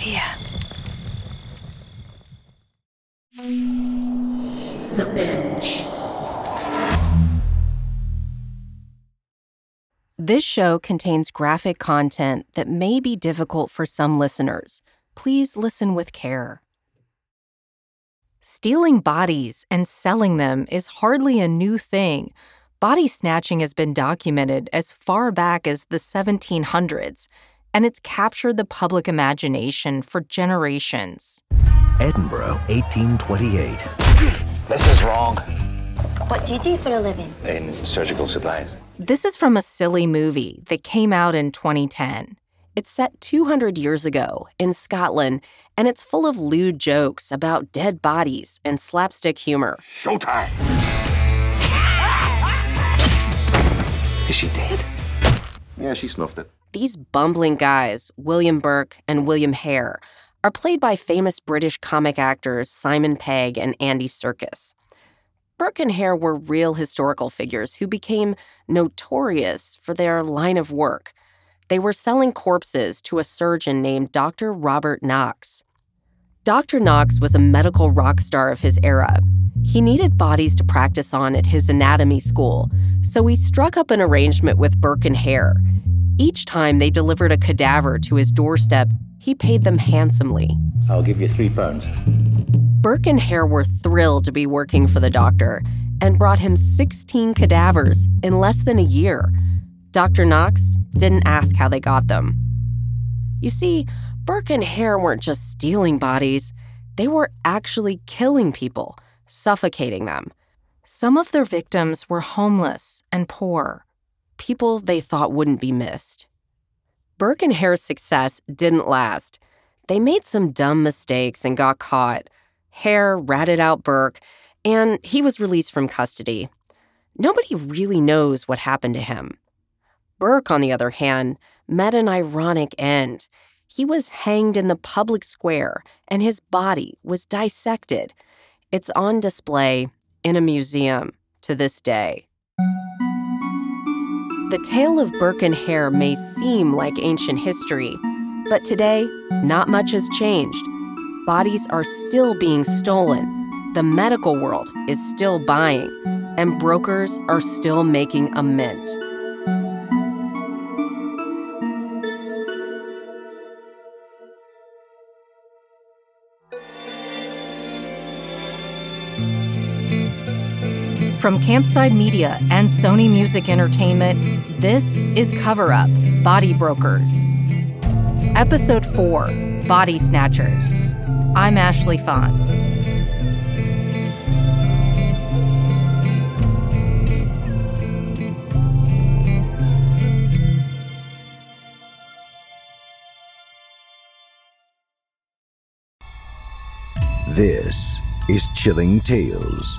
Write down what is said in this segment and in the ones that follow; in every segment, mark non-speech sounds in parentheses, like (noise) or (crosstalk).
Media. The Binge. This show contains graphic content that may be difficult for some listeners. Please listen with care. Stealing bodies and selling them is hardly a new thing. Body snatching has been documented as far back as the 1700s, and it's captured the public imagination for generations. Edinburgh, 1828. This is wrong. What do you do for a living? In surgical supplies. This is from a silly movie that came out in 2010. It's set 200 years ago in Scotland, and it's full of lewd jokes about dead bodies and slapstick humor. Showtime! Is she dead? Yeah, she snuffed it. These bumbling guys, William Burke and William Hare, are played by famous British comic actors Simon Pegg and Andy Serkis. Burke and Hare were real historical figures who became notorious for their line of work. They were selling corpses to a surgeon named Dr. Robert Knox. Dr. Knox was a medical rock star of his era. He needed bodies to practice on at his anatomy school, so he struck up an arrangement with Burke and Hare. Each time they delivered a cadaver to his doorstep, he paid them handsomely. I'll give you three pounds. Burke and Hare were thrilled to be working for the doctor and brought him 16 cadavers in less than a year. Dr. Knox didn't ask how they got them. You see, Burke and Hare weren't just stealing bodies, they were actually killing people, suffocating them. Some of their victims were homeless and poor, people they thought wouldn't be missed. Burke and Hare's success didn't last. They made some dumb mistakes and got caught. Hare ratted out Burke, and he was released from custody. Nobody really knows what happened to him. Burke, on the other hand, met an ironic end. He was hanged in the public square, and his body was dissected. It's on display in a museum to this day. The tale of Burke and Hare may seem like ancient history, but today, not much has changed. Bodies are still being stolen, the medical world is still buying, and brokers are still making a mint. From Campside Media and Sony Music Entertainment, this is Cover Up Body Brokers. Episode 4 Body Snatchers. I'm Ashley Fantz. This is Chilling Tales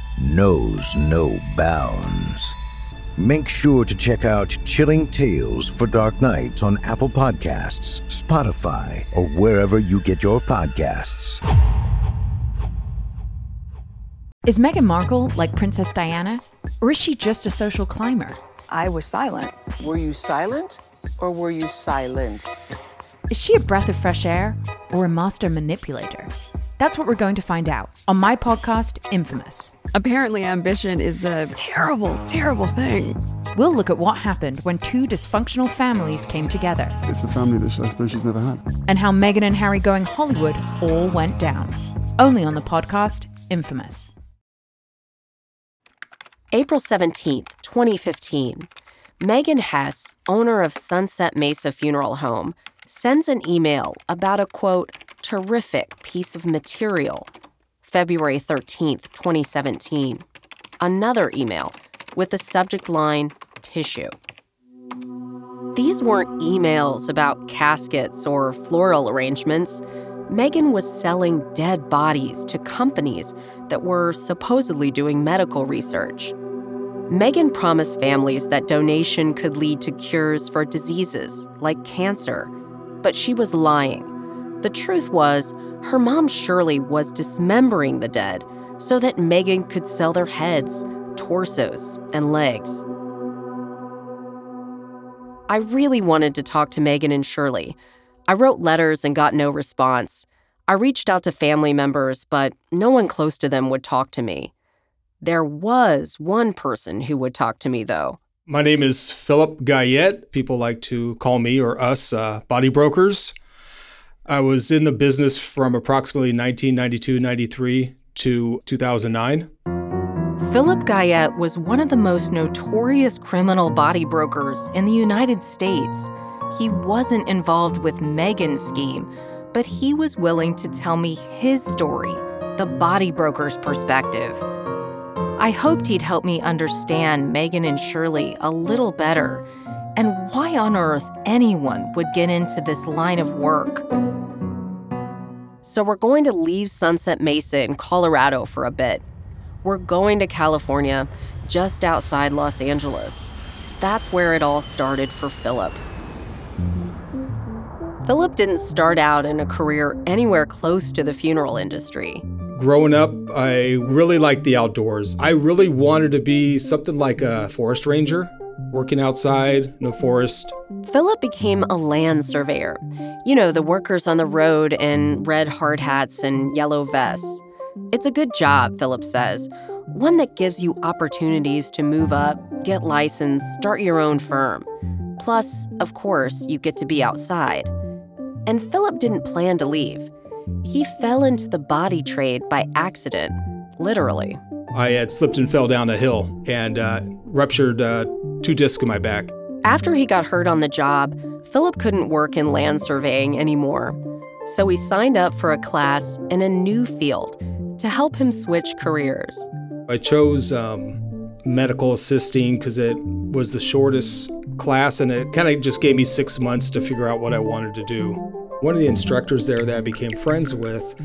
knows no bounds. Make sure to check out Chilling Tales for Dark Nights on Apple Podcasts, Spotify, or wherever you get your podcasts. Is Meghan Markle like Princess Diana? Or is she just a social climber? I was silent. Were you silent or were you silenced? Is she a breath of fresh air or a master manipulator? That's what we're going to find out on my podcast, Infamous. Apparently, ambition is a terrible, terrible thing. We'll look at what happened when two dysfunctional families came together It's the family that I suppose she's never had. and how Meghan and Harry going Hollywood all went down. Only on the podcast, Infamous. April 17th, 2015. Megan Hess, owner of Sunset Mesa Funeral Home, sends an email about a quote, terrific piece of material. February 13th, 2017. Another email with the subject line, tissue. These weren't emails about caskets or floral arrangements. Megan was selling dead bodies to companies that were supposedly doing medical research. Megan promised families that donation could lead to cures for diseases like cancer, but she was lying. The truth was, her mom Shirley was dismembering the dead so that Megan could sell their heads, torsos, and legs. I really wanted to talk to Megan and Shirley. I wrote letters and got no response. I reached out to family members, but no one close to them would talk to me. There was one person who would talk to me, though. My name is Philip Guyett. People like to call me or us uh, body brokers. I was in the business from approximately 1992 93 to 2009. Philip Guyett was one of the most notorious criminal body brokers in the United States. He wasn't involved with Megan's scheme, but he was willing to tell me his story, the body broker's perspective. I hoped he'd help me understand Megan and Shirley a little better and why on earth anyone would get into this line of work. So, we're going to leave Sunset Mesa in Colorado for a bit we're going to California, just outside Los Angeles. That's where it all started for Philip. Philip didn't start out in a career anywhere close to the funeral industry. Growing up, I really liked the outdoors. I really wanted to be something like a forest ranger, working outside in the forest. Philip became a land surveyor. You know, the workers on the road in red hard hats and yellow vests. It's a good job, Philip says, one that gives you opportunities to move up, get licensed, start your own firm. Plus, of course, you get to be outside. And Philip didn't plan to leave. He fell into the body trade by accident, literally. I had slipped and fell down a hill and uh, ruptured uh, two discs in my back. After he got hurt on the job, Philip couldn't work in land surveying anymore. So he signed up for a class in a new field to help him switch careers. I chose um, medical assisting because it was the shortest class and it kind of just gave me six months to figure out what I wanted to do. One of the instructors there that I became friends with,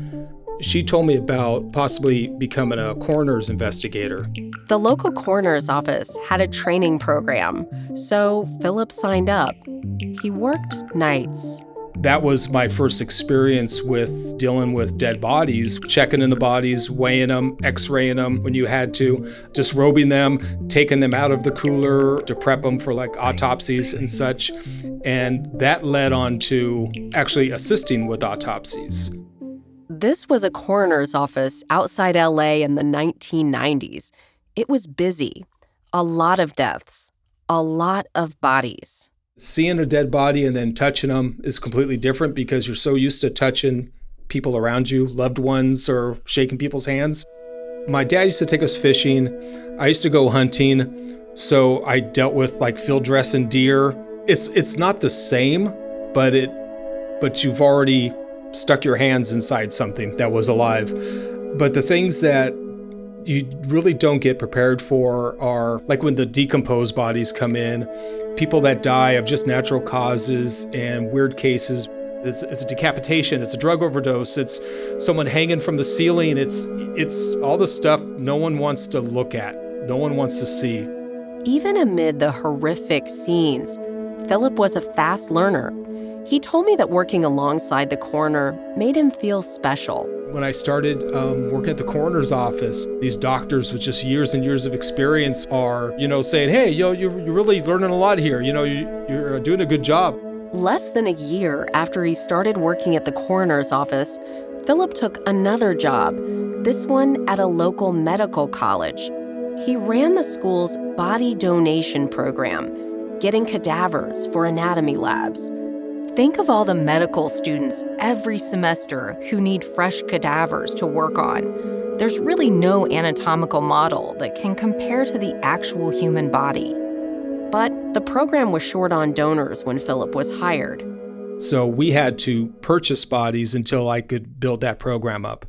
she told me about possibly becoming a coroner's investigator. The local coroner's office had a training program, so Philip signed up. He worked nights that was my first experience with dealing with dead bodies, checking in the bodies, weighing them, x raying them when you had to, disrobing them, taking them out of the cooler to prep them for like autopsies and such. And that led on to actually assisting with autopsies. This was a coroner's office outside LA in the 1990s. It was busy, a lot of deaths, a lot of bodies seeing a dead body and then touching them is completely different because you're so used to touching people around you, loved ones, or shaking people's hands. My dad used to take us fishing. I used to go hunting, so I dealt with like field dress and deer. It's it's not the same, but it but you've already stuck your hands inside something that was alive. But the things that you really don't get prepared for are like when the decomposed bodies come in, people that die of just natural causes and weird cases. It's, it's, a decapitation. It's a drug overdose. It's someone hanging from the ceiling. It's it's all the stuff no one wants to look at. No one wants to see. Even amid the horrific scenes, Philip was a fast learner. He told me that working alongside the coroner made him feel special. When I started um, working at the coroner's office, these doctors with just years and years of experience are, you know, saying, hey, yo, you're, you're really learning a lot here. You know, you, you're doing a good job. Less than a year after he started working at the coroner's office, Philip took another job, this one at a local medical college. He ran the school's body donation program, getting cadavers for anatomy labs. Think of all the medical students every semester who need fresh cadavers to work on. There's really no anatomical model that can compare to the actual human body. But the program was short on donors when Philip was hired. So we had to purchase bodies until I could build that program up.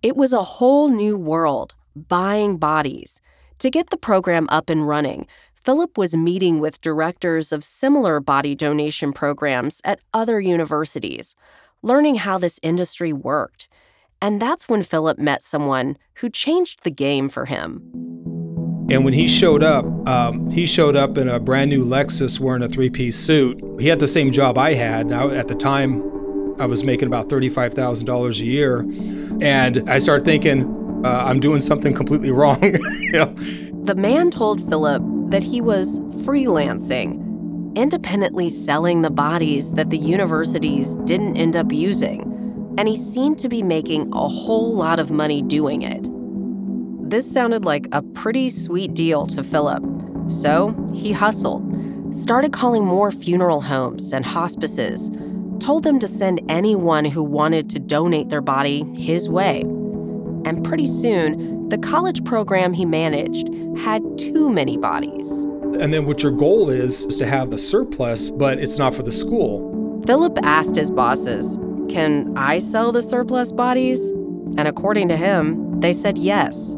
It was a whole new world, buying bodies. To get the program up and running, Philip was meeting with directors of similar body donation programs at other universities, learning how this industry worked. And that's when Philip met someone who changed the game for him. And when he showed up, um, he showed up in a brand new Lexus wearing a three piece suit. He had the same job I had. Now, at the time, I was making about $35,000 a year. And I started thinking, uh, I'm doing something completely (laughs) wrong. you know? The man told Philip that he was freelancing, independently selling the bodies that the universities didn't end up using. And he seemed to be making a whole lot of money doing it. This sounded like a pretty sweet deal to Philip. So he hustled, started calling more funeral homes and hospices, told them to send anyone who wanted to donate their body his way. And pretty soon, the college program he managed had too many bodies. And then what your goal is, is to have a surplus, but it's not for the school. Philip asked his bosses, Can I sell the surplus bodies? And according to him, they said yes.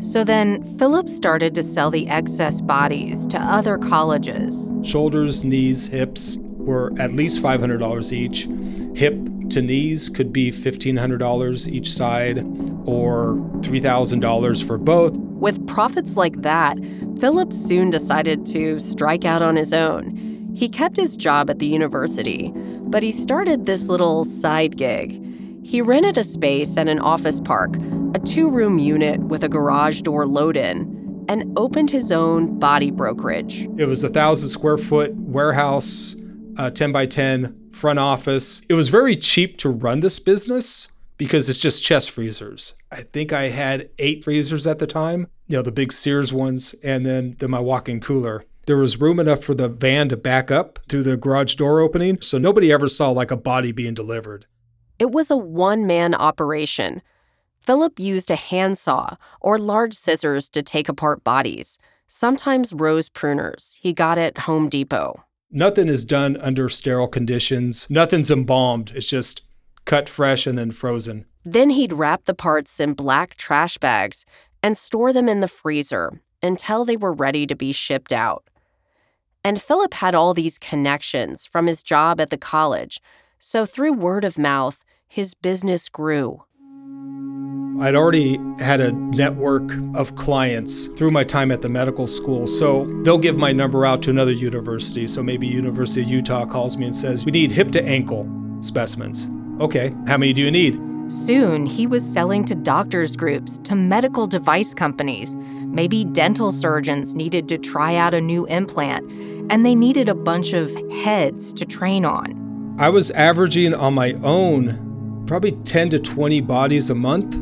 So then, Philip started to sell the excess bodies to other colleges. Shoulders, knees, hips were at least $500 each. Hip to knees could be $1,500 each side or $3,000 for both. With profits like that, Philip soon decided to strike out on his own. He kept his job at the university, but he started this little side gig. He rented a space at an office park a two room unit with a garage door load in, and opened his own body brokerage. It was a thousand square foot warehouse, uh, 10 by 10 front office. It was very cheap to run this business because it's just chest freezers. I think I had eight freezers at the time, you know, the big Sears ones, and then, then my walk in cooler. There was room enough for the van to back up through the garage door opening, so nobody ever saw like a body being delivered. It was a one man operation. Philip used a handsaw or large scissors to take apart bodies, sometimes rose pruners he got at Home Depot. Nothing is done under sterile conditions. Nothing's embalmed. It's just cut fresh and then frozen. Then he'd wrap the parts in black trash bags and store them in the freezer until they were ready to be shipped out. And Philip had all these connections from his job at the college, so through word of mouth, his business grew. I'd already had a network of clients through my time at the medical school. So they'll give my number out to another university. So maybe University of Utah calls me and says, "We need hip to ankle specimens." Okay, how many do you need? Soon, he was selling to doctors' groups, to medical device companies. Maybe dental surgeons needed to try out a new implant, and they needed a bunch of heads to train on. I was averaging on my own probably 10 to 20 bodies a month.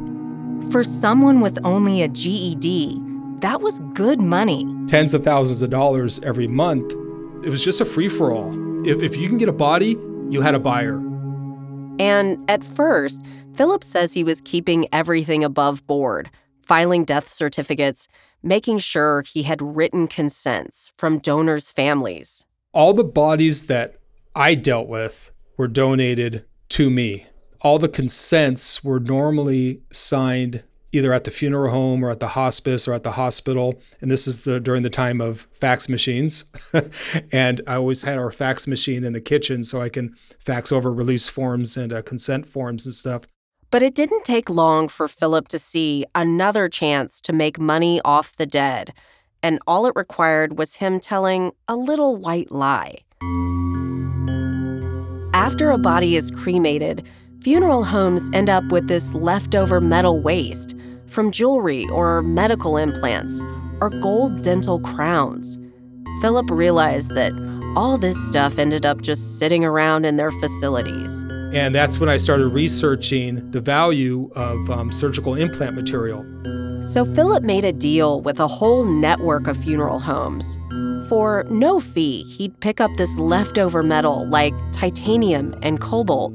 For someone with only a GED, that was good money. Tens of thousands of dollars every month. It was just a free for all. If, if you can get a body, you had a buyer. And at first, Philip says he was keeping everything above board, filing death certificates, making sure he had written consents from donors' families. All the bodies that I dealt with were donated to me all the consents were normally signed either at the funeral home or at the hospice or at the hospital. And this is the during the time of fax machines. (laughs) And i always had our fax machine in the kitchen so i can fax over release forms and uh, consent forms and stuff. But it didn't take long for philip to see another chance to make money off the dead. And all it required was him telling a little white lie. After a body is cremated Funeral homes end up with this leftover metal waste from jewelry or medical implants or gold dental crowns. Philip realized that all this stuff ended up just sitting around in their facilities. And that's when I started researching the value of um, surgical implant material. So Philip made a deal with a whole network of funeral homes. For no fee, he'd pick up this leftover metal like titanium and cobalt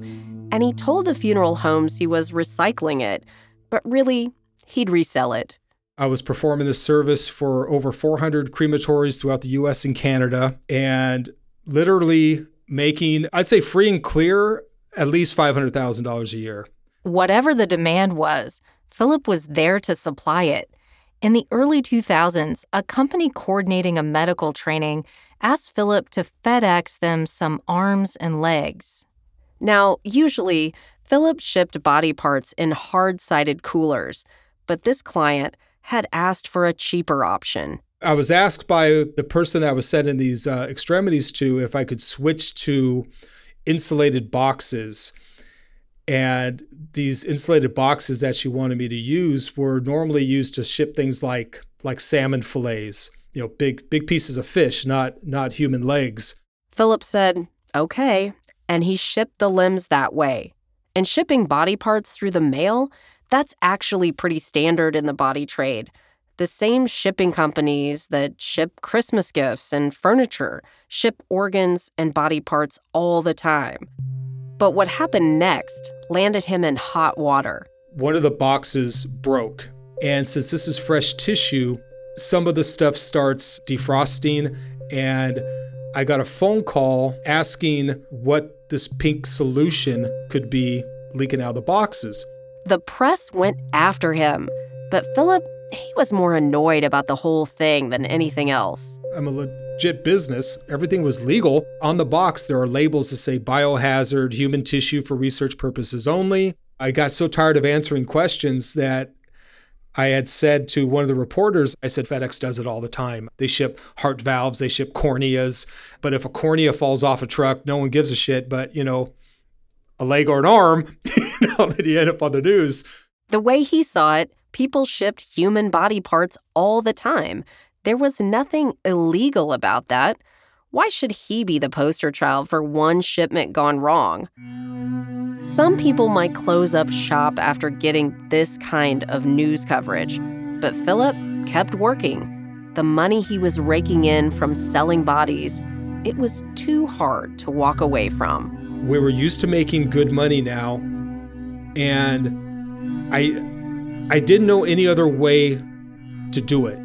and he told the funeral homes he was recycling it, but really, he'd resell it. I was performing this service for over 400 crematories throughout the US and Canada and literally making, I'd say free and clear, at least $500,000 a year. Whatever the demand was, Philip was there to supply it. In the early 2000s, a company coordinating a medical training asked Philip to FedEx them some arms and legs. Now, usually, Philip shipped body parts in hard sided coolers, but this client had asked for a cheaper option. I was asked by the person that I was sending these uh, extremities to if I could switch to insulated boxes. And these insulated boxes that she wanted me to use were normally used to ship things like like salmon fillets, you know, big big pieces of fish, not not human legs. Philip said, "Okay," and he shipped the limbs that way. And shipping body parts through the mail, that's actually pretty standard in the body trade. The same shipping companies that ship Christmas gifts and furniture ship organs and body parts all the time. But what happened next landed him in hot water. One of the boxes broke. And since this is fresh tissue, some of the stuff starts defrosting. And I got a phone call asking what this pink solution could be leaking out of the boxes. The press went after him, but Philip, he was more annoyed about the whole thing than anything else. I'm a legit business. Everything was legal. On the box, there are labels that say biohazard, human tissue for research purposes only. I got so tired of answering questions that I had said to one of the reporters, I said, FedEx does it all the time. They ship heart valves, they ship corneas. But if a cornea falls off a truck, no one gives a shit. But, you know, a leg or an arm, (laughs) you know, (laughs) that you end up on the news. The way he saw it, people shipped human body parts all the time. There was nothing illegal about that. Why should he be the poster child for one shipment gone wrong? Some people might close up shop after getting this kind of news coverage, but Philip kept working. The money he was raking in from selling bodies, it was too hard to walk away from. We were used to making good money now, and I I didn't know any other way to do it.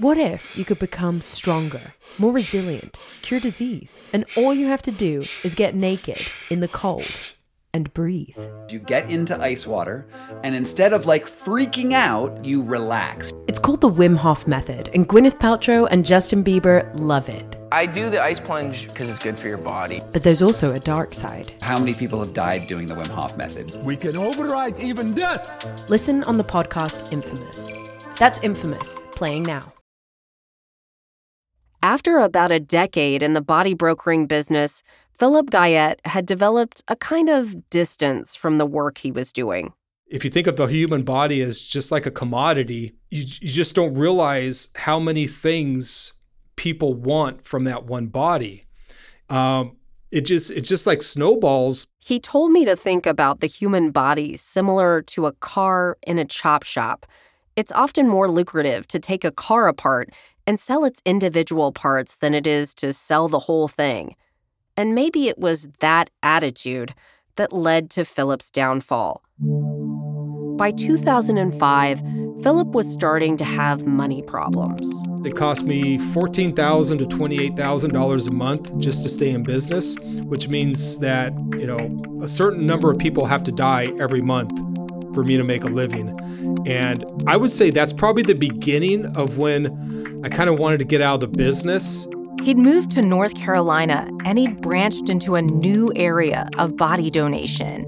What if you could become stronger, more resilient, cure disease, and all you have to do is get naked in the cold and breathe? You get into ice water, and instead of like freaking out, you relax. It's called the Wim Hof Method, and Gwyneth Paltrow and Justin Bieber love it. I do the ice plunge because it's good for your body. But there's also a dark side. How many people have died doing the Wim Hof Method? We can override even death. Listen on the podcast Infamous. That's Infamous, playing now. After about a decade in the body brokering business, Philip Guyett had developed a kind of distance from the work he was doing. If you think of the human body as just like a commodity, you, you just don't realize how many things people want from that one body. Um, it just it's just like snowballs. He told me to think about the human body similar to a car in a chop shop. It's often more lucrative to take a car apart and sell its individual parts than it is to sell the whole thing. And maybe it was that attitude that led to Philip's downfall. By 2005, Philip was starting to have money problems. It cost me $14,000 to $28,000 a month just to stay in business, which means that, you know, a certain number of people have to die every month for me to make a living. And I would say that's probably the beginning of when I kind of wanted to get out of the business. He'd moved to North Carolina and he'd branched into a new area of body donation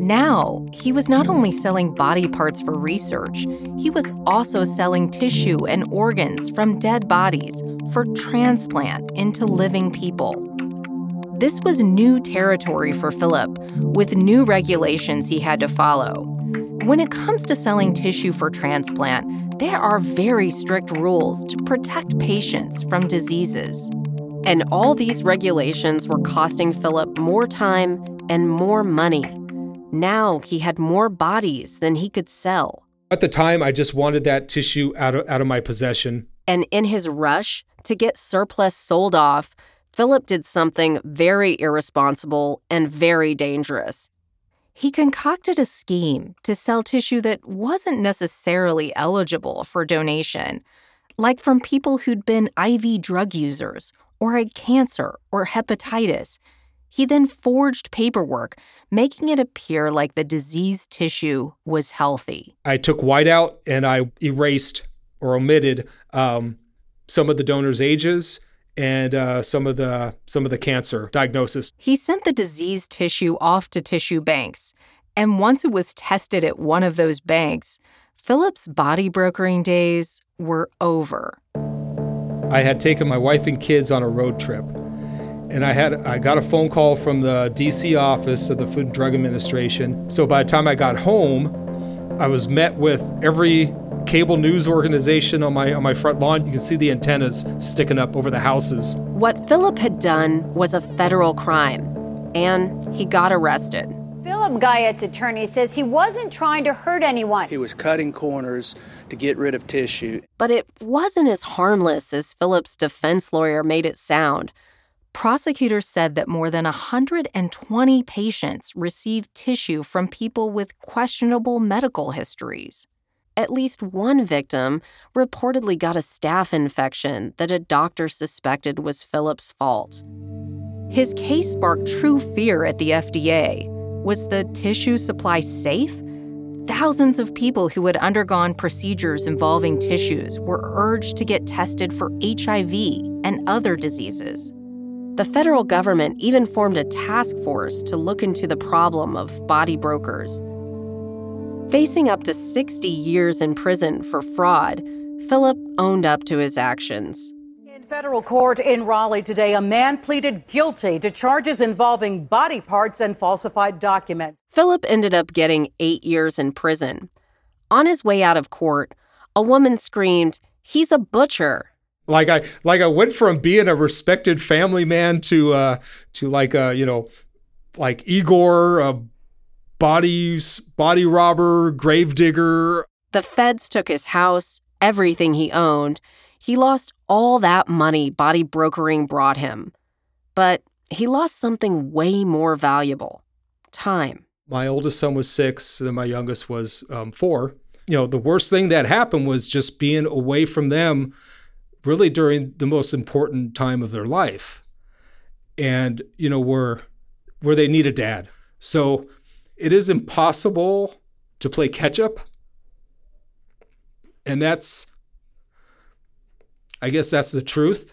Now, he was not only selling body parts for research, he was also selling tissue and organs from dead bodies for transplant into living people. This was new territory for Philip, with new regulations he had to follow. When it comes to selling tissue for transplant, there are very strict rules to protect patients from diseases. And all these regulations were costing Philip more time and more money. Now he had more bodies than he could sell. At the time, I just wanted that tissue out of, out of my possession. And in his rush to get surplus sold off, Philip did something very irresponsible and very dangerous. He concocted a scheme to sell tissue that wasn't necessarily eligible for donation, like from people who'd been IV drug users or had cancer or hepatitis he then forged paperwork, making it appear like the diseased tissue was healthy. I took whiteout and I erased or omitted um, some of the donors' ages and uh, some of the some of the cancer diagnosis. He sent the diseased tissue off to tissue banks, and once it was tested at one of those banks, Philip's body brokering days were over. I had taken my wife and kids on a road trip and I had I got a phone call from the DC office of the Food and Drug Administration. So by the time I got home, I was met with every cable news organization on my on my front lawn. You can see the antennas sticking up over the houses. What Philip had done was a federal crime, and he got arrested. Philip Guyett's attorney says he wasn't trying to hurt anyone. He was cutting corners to get rid of tissue. But it wasn't as harmless as Philip's defense lawyer made it sound prosecutors said that more than 120 patients received tissue from people with questionable medical histories. At least one victim reportedly got a staph infection that a doctor suspected was Philip's fault. His case sparked true fear at the FDA. Was the tissue supply safe? Thousands of people who had undergone procedures involving tissues were urged to get tested for HIV and other diseases. The federal government even formed a task force to look into the problem of body brokers. Facing up to 60 years in prison for fraud, Philip owned up to his actions. In federal court in Raleigh today, a man pleaded guilty to charges involving body parts and falsified documents. Philip ended up getting eight years in prison. On his way out of court, a woman screamed, He's a butcher. Like I like I went from being a respected family man to uh to like a you know like Igor, a body body robber, gravedigger. The feds took his house, everything he owned. He lost all that money body brokering brought him. But he lost something way more valuable time. My oldest son was six, and my youngest was um, four. You know, the worst thing that happened was just being away from them really during the most important time of their life and you know where where they need a dad so it is impossible to play catch up and that's i guess that's the truth.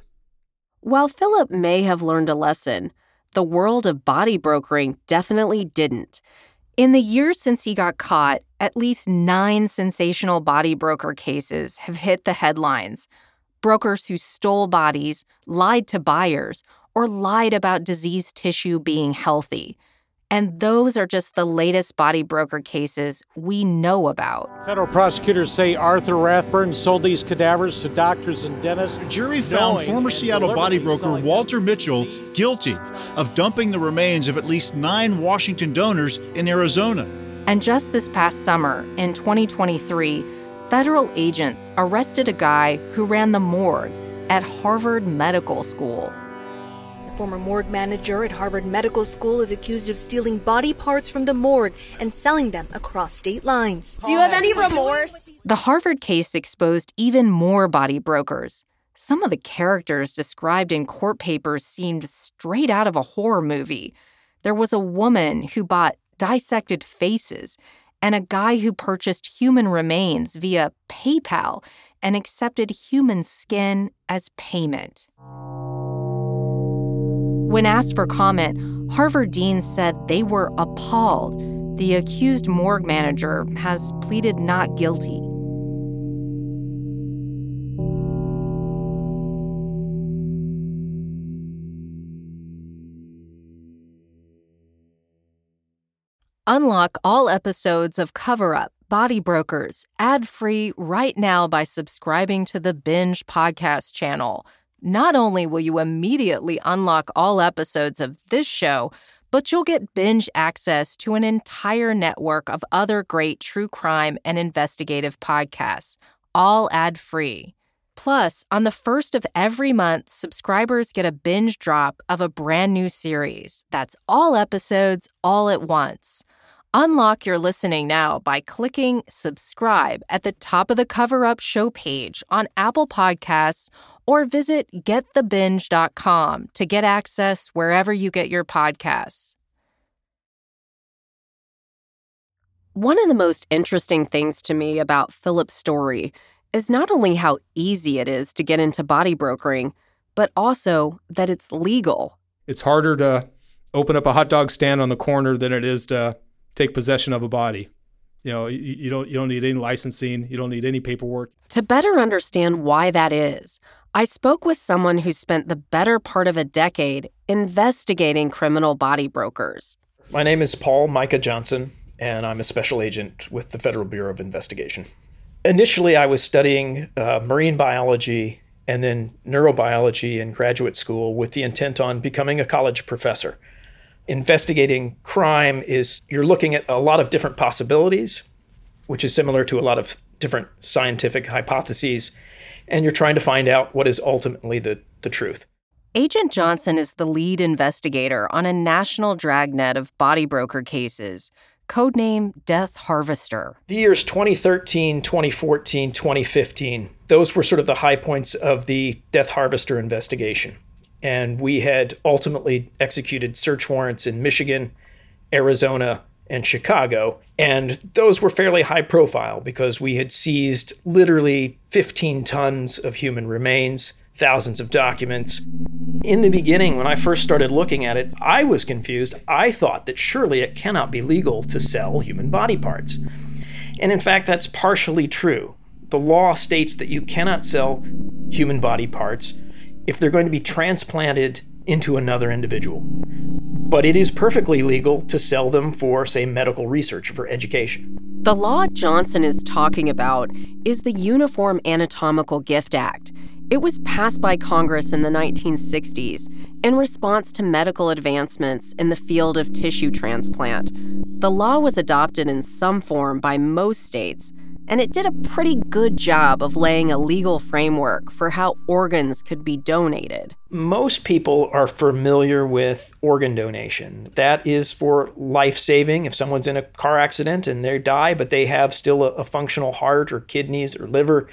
While philip may have learned a lesson the world of body brokering definitely didn't. In the years since he got caught at least nine sensational body broker cases have hit the headlines. Brokers who stole bodies, lied to buyers, or lied about diseased tissue being healthy. And those are just the latest body broker cases we know about. Federal prosecutors say Arthur Rathburn sold these cadavers to doctors and dentists. A jury found former Seattle body broker Walter Mitchell guilty of dumping the remains of at least nine Washington donors in Arizona. And just this past summer, in 2023, federal agents arrested a guy who ran the morgue at Harvard Medical School. The former morgue manager at Harvard Medical School is accused of stealing body parts from the morgue and selling them across state lines. Do you have any remorse? The Harvard case exposed even more body brokers. Some of the characters described in court papers seemed straight out of a horror movie. There was a woman who bought dissected faces and a guy who purchased human remains via PayPal and accepted human skin as payment. When asked for comment, Harvard deans said they were appalled. The accused morgue manager has pleaded not guilty. Unlock all episodes of Cover Up, Body Brokers, ad free right now by subscribing to the Binge Podcast channel. Not only will you immediately unlock all episodes of this show, but you'll get binge access to an entire network of other great true crime and investigative podcasts, all ad free. Plus, on the first of every month, subscribers get a binge drop of a brand new series. That's all episodes all at once. Unlock your listening now by clicking subscribe at the top of the cover up show page on Apple Podcasts or visit getthebinge.com to get access wherever you get your podcasts. One of the most interesting things to me about Philip's story is not only how easy it is to get into body brokering, but also that it's legal. It's harder to open up a hot dog stand on the corner than it is to take possession of a body. You know, you, you don't you don't need any licensing, you don't need any paperwork. To better understand why that is, I spoke with someone who spent the better part of a decade investigating criminal body brokers. My name is Paul Micah Johnson, and I'm a special agent with the Federal Bureau of Investigation. Initially, I was studying uh, marine biology and then neurobiology in graduate school with the intent on becoming a college professor investigating crime is you're looking at a lot of different possibilities, which is similar to a lot of different scientific hypotheses, and you're trying to find out what is ultimately the, the truth. Agent Johnson is the lead investigator on a national dragnet of body broker cases, codename Death Harvester. The years 2013, 2014, 2015, those were sort of the high points of the Death Harvester investigation and we had ultimately executed search warrants in Michigan, Arizona, and Chicago. And those were fairly high profile because we had seized literally 15 tons of human remains, thousands of documents. In the beginning, when I first started looking at it, I was confused. I thought that surely it cannot be legal to sell human body parts. And in fact, that's partially true. The law states that you cannot sell human body parts if they're going to be transplanted into another individual. But it is perfectly legal to sell them for, say, medical research, for education. The law Johnson is talking about is the Uniform Anatomical Gift Act. It was passed by Congress in the 1960s in response to medical advancements in the field of tissue transplant. The law was adopted in some form by most states, and it did a pretty good job of laying a legal framework for how organs could be donated. Most people are familiar with organ donation. That is for life saving. If someone's in a car accident and they die, but they have still a, a functional heart or kidneys or liver,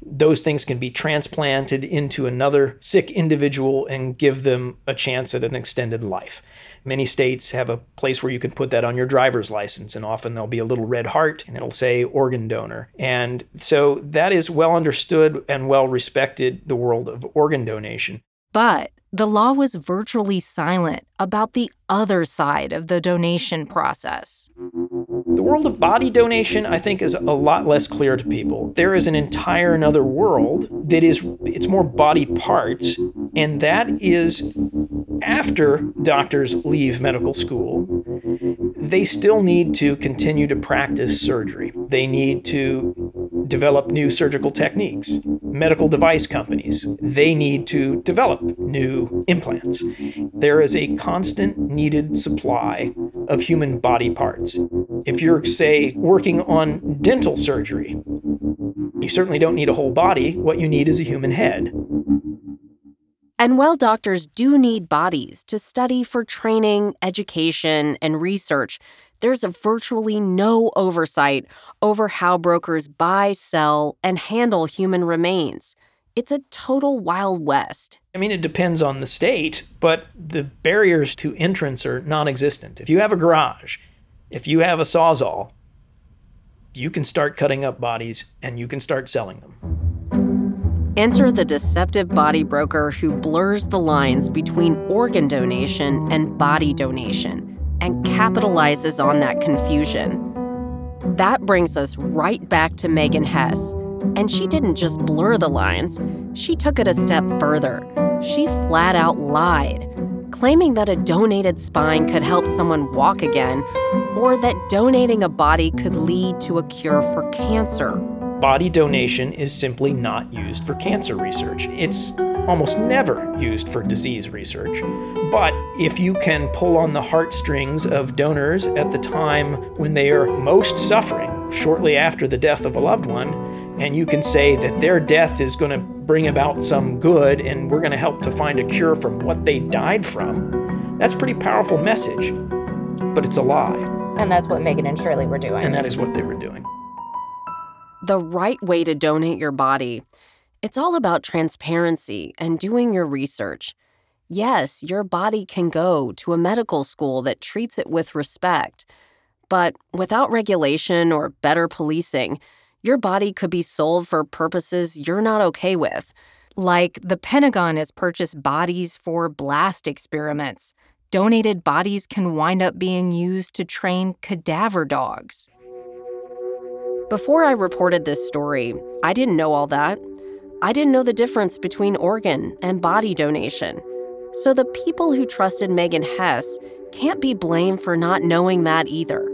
those things can be transplanted into another sick individual and give them a chance at an extended life. Many states have a place where you can put that on your driver's license, and often there'll be a little red heart and it'll say organ donor. And so that is well understood and well respected, the world of organ donation. But the law was virtually silent about the other side of the donation process. World of body donation, I think, is a lot less clear to people. There is an entire another world that is, it's more body parts, and that is after doctors leave medical school, they still need to continue to practice surgery. They need to develop new surgical techniques. Medical device companies, they need to develop new implants. There is a constant needed supply of human body parts. If you're, say, working on dental surgery, you certainly don't need a whole body. What you need is a human head. And while doctors do need bodies to study for training, education, and research, there's virtually no oversight over how brokers buy, sell, and handle human remains. It's a total Wild West. I mean, it depends on the state, but the barriers to entrance are non existent. If you have a garage, if you have a sawzall, you can start cutting up bodies and you can start selling them. Enter the deceptive body broker who blurs the lines between organ donation and body donation. And capitalizes on that confusion. That brings us right back to Megan Hess. And she didn't just blur the lines, she took it a step further. She flat out lied, claiming that a donated spine could help someone walk again, or that donating a body could lead to a cure for cancer. Body donation is simply not used for cancer research. It's almost never used for disease research. But if you can pull on the heartstrings of donors at the time when they are most suffering, shortly after the death of a loved one, and you can say that their death is going to bring about some good and we're going to help to find a cure from what they died from, that's a pretty powerful message. But it's a lie. And that's what Megan and Shirley were doing. And that is what they were doing. The right way to donate your body it's all about transparency and doing your research. Yes, your body can go to a medical school that treats it with respect, but without regulation or better policing, your body could be sold for purposes you're not okay with. Like the Pentagon has purchased bodies for blast experiments. Donated bodies can wind up being used to train cadaver dogs. Before I reported this story, I didn't know all that. I didn't know the difference between organ and body donation. So the people who trusted Megan Hess can't be blamed for not knowing that either.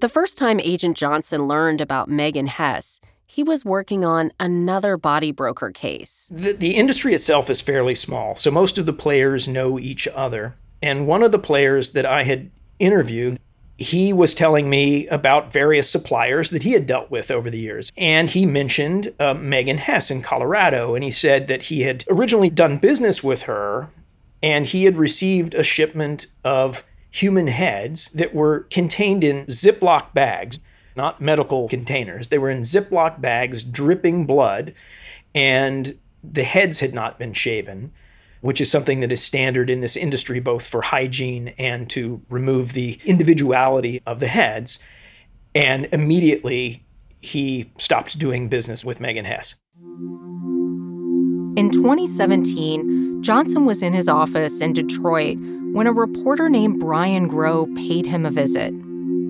The first time Agent Johnson learned about Megan Hess, he was working on another body broker case. The, the industry itself is fairly small, so most of the players know each other. And one of the players that I had interviewed he was telling me about various suppliers that he had dealt with over the years. And he mentioned uh, Megan Hess in Colorado. And he said that he had originally done business with her and he had received a shipment of human heads that were contained in Ziploc bags, not medical containers. They were in Ziploc bags dripping blood, and the heads had not been shaven which is something that is standard in this industry, both for hygiene and to remove the individuality of the heads. And immediately he stopped doing business with Megan Hess. In 2017, Johnson was in his office in Detroit when a reporter named Brian Grow paid him a visit.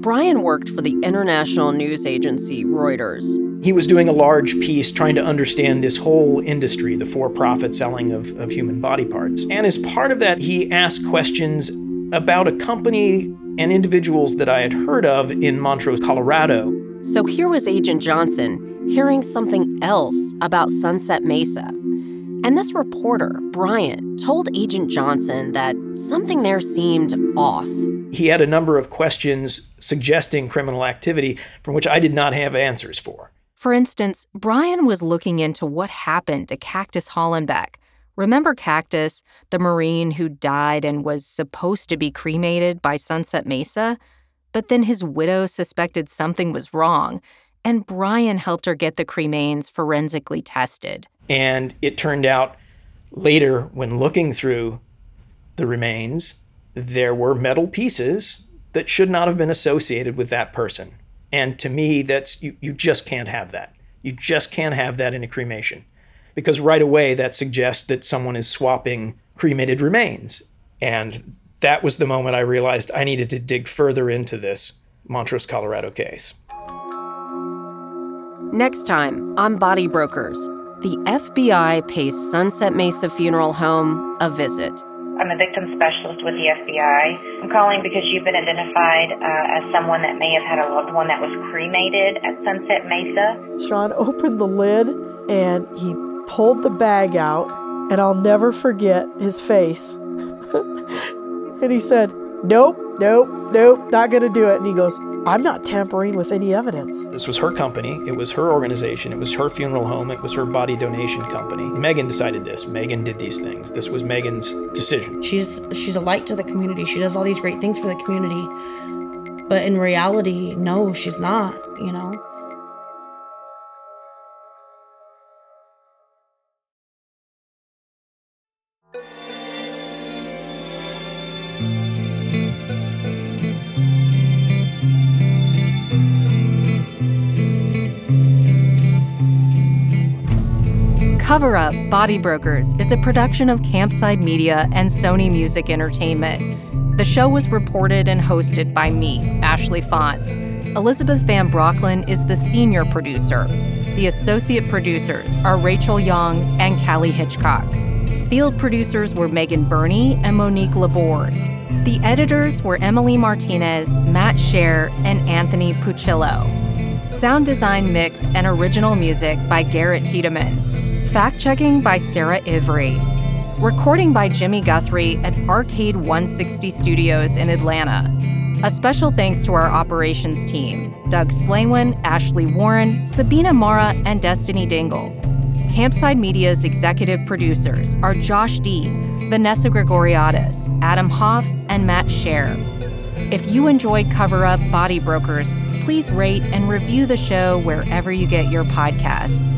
Brian worked for the international news agency Reuters. He was doing a large piece trying to understand this whole industry, the for profit selling of, of human body parts. And as part of that, he asked questions about a company and individuals that I had heard of in Montrose, Colorado. So here was Agent Johnson hearing something else about Sunset Mesa. And this reporter, Brian, told Agent Johnson that something there seemed off. He had a number of questions suggesting criminal activity from which I did not have answers for. For instance, Brian was looking into what happened to Cactus Hollenbeck. Remember Cactus, the Marine who died and was supposed to be cremated by Sunset Mesa? But then his widow suspected something was wrong, and Brian helped her get the cremains forensically tested. And it turned out later, when looking through the remains, there were metal pieces that should not have been associated with that person. And to me, that's you, you just can't have that. You just can't have that in a cremation. Because right away that suggests that someone is swapping cremated remains. And that was the moment I realized I needed to dig further into this Montrose, Colorado case. Next time on Body Brokers, the FBI pays Sunset Mesa Funeral Home a visit. I'm a victim specialist with the FBI. I'm calling because you've been identified uh, as someone that may have had a loved one that was cremated at Sunset Mesa. Sean (laughs) opened the lid and he pulled the bag out, and I'll never forget his face. (laughs) and he said, Nope, nope, nope, not going to do it. And he goes, I'm not tampering with any evidence. This was her company. It was her organization. It was her funeral home. It was her body donation company. Megan decided this. Megan did these things. This was Megan's decision. She's she's a light to the community. She does all these great things for the community. But in reality, no, she's not, you know. Cover Up Body Brokers is a production of Campside Media and Sony Music Entertainment. The show was reported and hosted by me, Ashley Fantz. Elizabeth Van Brocklin is the senior producer. The associate producers are Rachel Young and Callie Hitchcock. Field producers were Megan Burney and Monique Laborde. The editors were Emily Martinez, Matt Scher, and Anthony Puccillo. Sound design mix and original music by Garrett Tiedemann. Fact checking by Sarah Ivry. Recording by Jimmy Guthrie at Arcade 160 Studios in Atlanta. A special thanks to our operations team Doug Slaywin, Ashley Warren, Sabina Mara, and Destiny Dingle. Campside Media's executive producers are Josh Dean, Vanessa Gregoriadis, Adam Hoff, and Matt Scher. If you enjoyed Cover Up Body Brokers, please rate and review the show wherever you get your podcasts.